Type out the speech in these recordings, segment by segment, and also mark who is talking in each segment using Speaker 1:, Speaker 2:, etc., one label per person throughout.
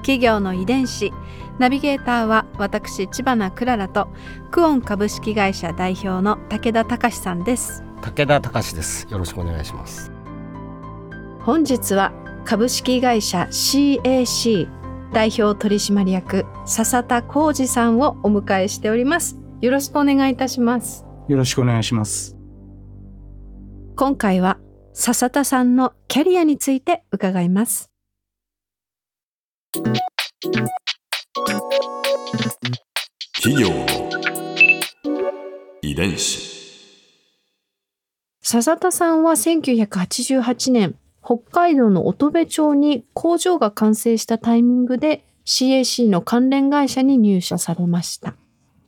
Speaker 1: 企業の遺伝子ナビゲーターは私千葉なクララとクオン株式会社代表の武田隆さんです
Speaker 2: 武田隆です。よろしくお願いします。
Speaker 1: 本日は株式会社 CAC 代表取締役笹田浩二さんをお迎えしておりますよろしくお願いいたします
Speaker 3: よろしくお願いします。
Speaker 1: 今回は笹田さんのキャリアについて伺います
Speaker 4: 企業の遺伝子。
Speaker 1: 笹田さんは1988年北海道の乙部町に工場が完成したタイミングで CAC の関連会社に入社されました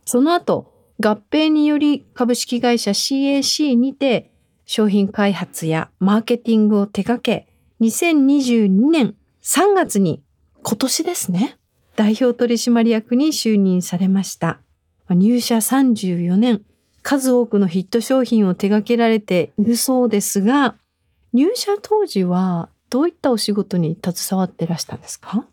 Speaker 1: その後合併により株式会社 CAC にて商品開発やマーケティングを手掛け2022年3月に今年ですね代表取締役に就任されました入社34年数多くのヒット商品を手掛けられているそうですが入社当時はどういったお仕事に携わってらしたんですか？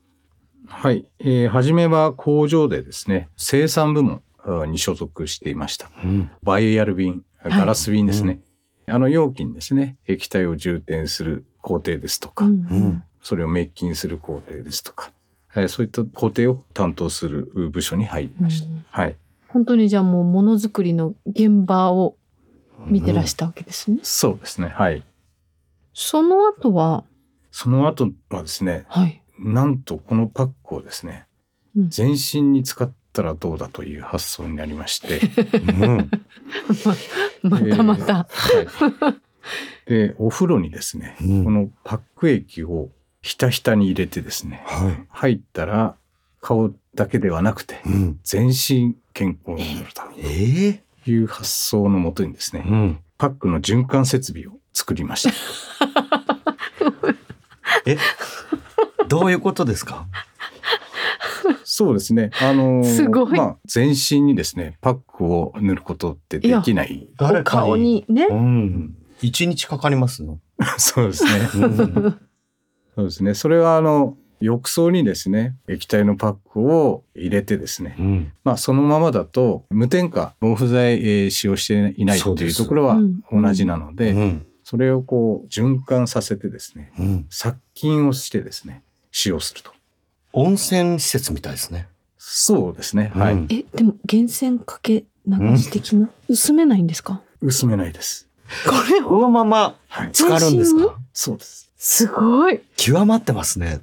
Speaker 3: はい。えー、初めは工場でですね、生産部門あに所属していました。
Speaker 2: うん。
Speaker 3: バイアル瓶、ガラス瓶ですね。あの容器にですね、液体を充填する工程ですとか、
Speaker 1: うん
Speaker 2: うん
Speaker 3: それを滅菌する工程ですとか、えーそういった工程を担当する部署に入りました。
Speaker 1: うん
Speaker 3: はい。
Speaker 1: 本当にじゃあもうものづくりの現場を見てらしたわけですね。
Speaker 3: そうですね。はい。
Speaker 1: その後は、
Speaker 3: その後はですね、
Speaker 1: はい。
Speaker 3: なんとこのパックをですね、
Speaker 1: うん
Speaker 3: 全身に使ったらどうだという発想になりまして、
Speaker 2: うん。
Speaker 1: またまた。
Speaker 3: はい。で、お風呂にですね、
Speaker 2: うん
Speaker 3: このパック液をひたひたに入れてですね、
Speaker 2: はい。
Speaker 3: 入ったら顔だけではなくて、
Speaker 2: うん。
Speaker 3: 全身健康になる
Speaker 2: ええ
Speaker 3: という発想のもとにですね、
Speaker 2: うん。
Speaker 3: パックの循環設備を作りました。
Speaker 2: え、どういうことですか？
Speaker 3: そうですね。あのー
Speaker 1: すごい
Speaker 3: まあ、全身にですね、パックを塗ることってできない。
Speaker 1: お顔。にね。
Speaker 2: うん。一日かかりますの？
Speaker 3: そうですね。
Speaker 2: うん。
Speaker 3: そうですね。それはあの、浴槽にですね、液体のパックを入れてですね、
Speaker 2: うん。
Speaker 3: まあそのままだと無添加、防腐剤、えー使用していないというところは
Speaker 1: うん
Speaker 3: 同じなので、
Speaker 2: うん。
Speaker 3: それをこう循環させてですね、
Speaker 2: うん。
Speaker 3: 殺菌をしてですね、使用すると。
Speaker 2: 温泉施設みたいですね。
Speaker 3: そうですね。はい。
Speaker 2: うん
Speaker 1: え、でも源泉かけ流し的な、薄めないんですか？
Speaker 3: 薄めないです。
Speaker 1: これ
Speaker 2: このまま
Speaker 3: はい。
Speaker 2: 浸かるんですか？
Speaker 3: そうです。
Speaker 1: すごい。
Speaker 2: 極まってますね。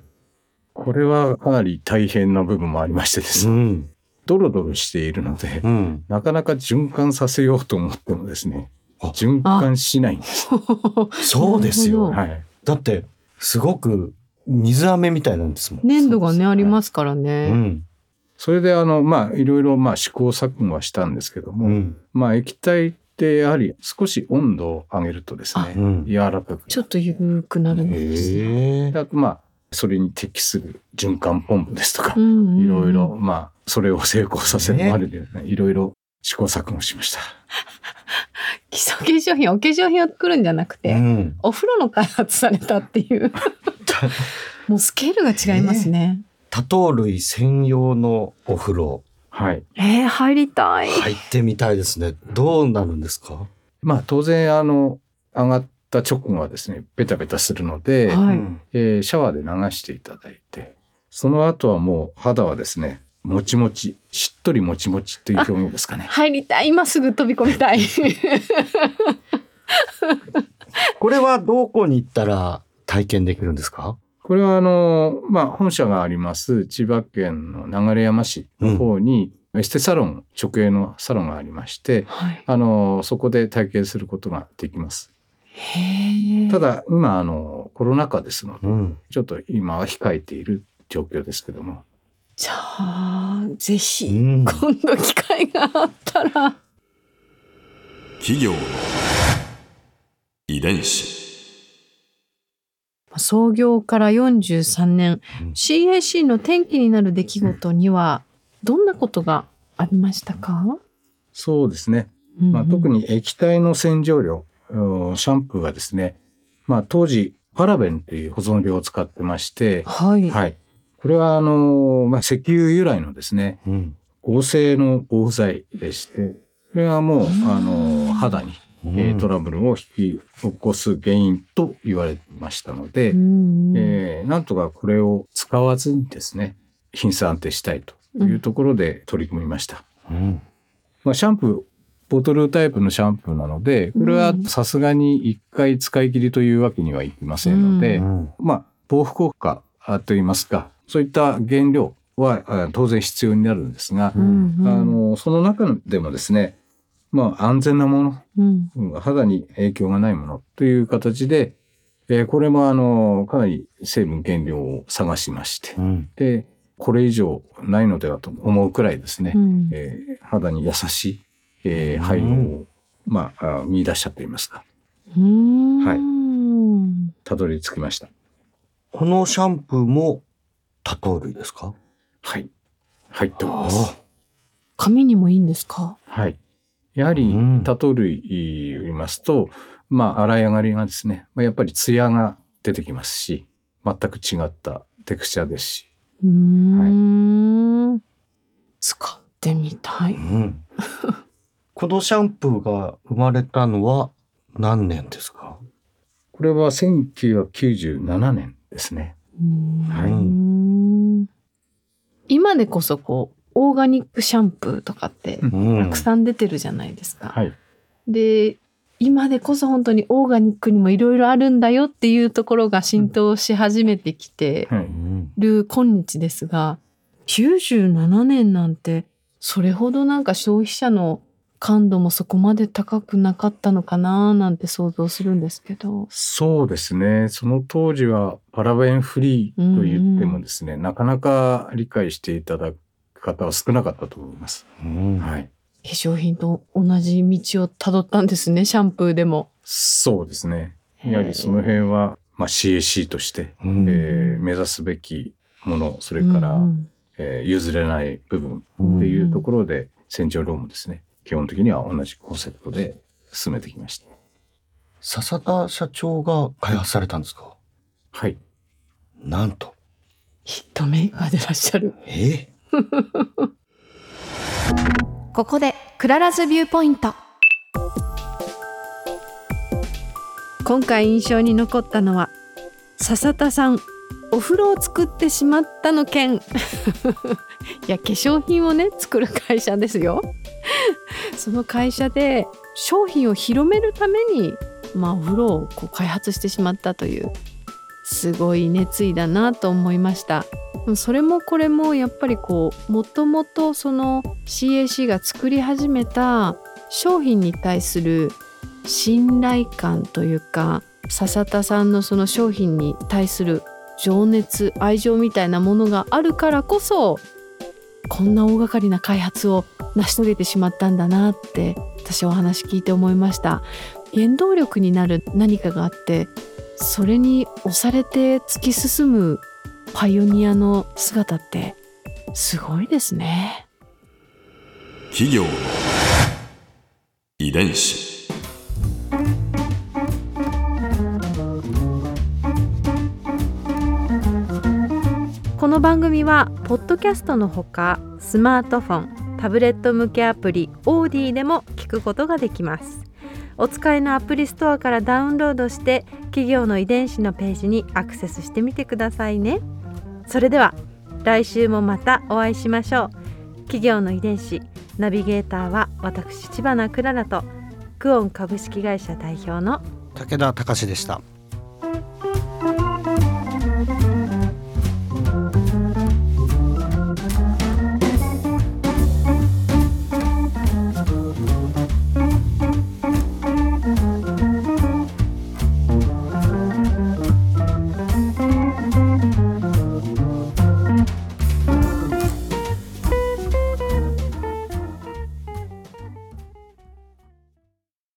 Speaker 3: これはかなり大変な部分もありましてですね、
Speaker 2: ん。
Speaker 3: ドロドロしているので、
Speaker 2: うん。
Speaker 3: なかなか循環させようと思ってもですね
Speaker 2: あ、
Speaker 3: 循環しないんです。
Speaker 2: そうですよ。
Speaker 3: はい。
Speaker 2: だって、すごく水飴みたいなんですもん。
Speaker 1: 粘度がね、あり
Speaker 3: す
Speaker 1: ますから
Speaker 2: う
Speaker 1: ね。
Speaker 2: ん。
Speaker 3: それであの、まあ、いろいろまあ試行錯誤はしたんですけども、
Speaker 2: うん。
Speaker 3: まあ液体ってやはり少し温度を上げるとですね、
Speaker 2: うん
Speaker 3: 柔らかく。
Speaker 1: ちょっと緩くなるんですね。
Speaker 3: まあ、それに適する循環ポンプですとかいろいろ、まあ、それを成功させるまでで、ね、いろいろ試行錯誤しました。
Speaker 1: 基礎化粧品、お化粧品を作るんじゃなくて、
Speaker 2: うん。
Speaker 1: お風呂の開発されたっていう。もうスケールが違いますね。
Speaker 2: 多糖類専用のお風呂
Speaker 3: はい。
Speaker 1: えー、入りたい。
Speaker 2: 入ってみたいですね。どうなるんですか？
Speaker 3: まあ、当然、あの、上がった直後はですね、ベタベタするので、
Speaker 1: はい
Speaker 2: うん
Speaker 3: えーシャワーで流していただいて、その後はもう肌はですね、もちもち、しっとりもちもちっていう表現ですかね。
Speaker 1: 入りたい。今すぐ飛び込みたい。
Speaker 2: これはどこに行ったら体験できるんですか？
Speaker 3: これはあの、まあ、本社があります千葉県の流山市の方に、エステサロン、直営のサロンがありまして、
Speaker 1: はい。
Speaker 3: あの、そこで体験することができます。
Speaker 1: へえ。
Speaker 3: ただ、今、あの、コロナ禍ですので、
Speaker 2: うん。
Speaker 3: ちょっと今は控えている状況ですけども、
Speaker 1: はあ、ぜひ、
Speaker 2: うん
Speaker 1: 今度機会があったら。
Speaker 4: 企業の遺伝子
Speaker 1: 創業から43年、
Speaker 2: うん。
Speaker 1: CAC の転機になる出来事には、どんなことがありましたか、
Speaker 3: そうですね。まあ、特に液体の洗浄料、うんシャンプーがですね、まあ、当時、パラベンという保存料を使ってまして、
Speaker 1: はい。
Speaker 3: はい。これは、あの、まあ、石油由来のですね、
Speaker 2: うん。
Speaker 3: 合成の防腐剤でして、これはもう、あの、肌に、えートラブルを引き起こす原因と言われてましたので、
Speaker 1: うん
Speaker 3: えーなんとかこれを使わずにですね、品質安定したいというところで取り組みました。
Speaker 2: うん。
Speaker 3: まあ、シャンプー、ボトルタイプのシャンプーなので、これはさすがに一回使い切りというわけにはいきませんので、
Speaker 2: うん。
Speaker 3: まあ、防腐効果あといいますか、そういった原料はあ当然必要になるんですが、
Speaker 1: うんうん。
Speaker 3: あの、その中でもですね、まあ、安全なもの、
Speaker 1: うん。
Speaker 3: うん肌に影響がないものという形で、えーこれもあの、かなり成分原料を探しまして、
Speaker 2: うん。
Speaker 3: で、これ以上ないのではと思うくらいですね、
Speaker 1: うん。
Speaker 3: えー肌に優しい、えー配合を、まあ、あ見出したといいますか、
Speaker 1: うん。
Speaker 3: はい。
Speaker 1: い。
Speaker 3: たどり着きました。
Speaker 2: このシャンプーも多糖類ですか？
Speaker 3: はい。入っております。
Speaker 1: 髪にもいいんですか？
Speaker 3: はい。やはり
Speaker 2: うん、
Speaker 3: 多糖類言いますと、まあ、洗い上がりがですね、まあ、やっぱりツヤが出てきますし、全く違ったテクスチャーですし、
Speaker 1: うーん。使ってみたい。
Speaker 2: うんこのシャンプーが生まれたのは何年ですか？
Speaker 3: これは1997年ですね。
Speaker 2: はい
Speaker 1: い。今でこそこう、オーガニックシャンプーとかって
Speaker 2: うん
Speaker 1: たくさん出てるじゃないですか。
Speaker 3: はい。
Speaker 1: で、今でこそ本当にオーガニックにもいろいろあるんだよっていうところが浸透し始めてきてる今日ですが、97年なんてそれほどなんか消費者の感度もそこまで高くなかったのかななんて想像するんですけど。
Speaker 3: そうですね。その当時はパラベンフリーと言ってもですね、なかなか理解していただく方は少なかったと思います。
Speaker 2: うん
Speaker 3: はい。
Speaker 1: 化粧品と同じ道をたどったんですね、シャンプーでも。
Speaker 3: そうですね。やはりその辺は、まあ、CAC として、
Speaker 2: うん
Speaker 3: えー目指すべきもの、それから、
Speaker 1: うん
Speaker 3: えー譲れない部分っていうところで、洗浄ローもですね、基本的には同じコンセプトで進めてきました。
Speaker 2: 笹田社長が開発されたんですか？
Speaker 3: はい。
Speaker 2: なんと。
Speaker 1: ヒットメーカーでいらっしゃる。
Speaker 2: え？
Speaker 1: ここでクララズ view point。今回印象に残ったのは笹田さんお風呂を作ってしまったの件。いや化粧品をね作る会社ですよ。その会社で商品を広めるためにまあお風呂をこう開発してしまったというすごい熱意だなと思いました。それもこれもやっぱりこうもともとその CAC が作り始めた商品に対する信頼感というか笹田さんのその商品に対する情熱愛情みたいなものがあるからこそこんな大掛かりな開発を成し遂げてしまったんだなって私はお話聞いて思いました。原動力になる何かがあってそれに押されて突き進むパイオニアの姿ってすごいですね。
Speaker 4: 企業の遺伝子。
Speaker 1: この番組はポッドキャストのほかスマートフォンタブレット向けアプリオーディでも聞くことができます。お使いのアプリストアからダウンロードして企業の遺伝子のページにアクセスしてみてくださいねそれでは来週もまたお会いしましょう企業の遺伝子ナビゲーターは私千葉なクララとクオン株式会社代表の
Speaker 2: 武田隆でした。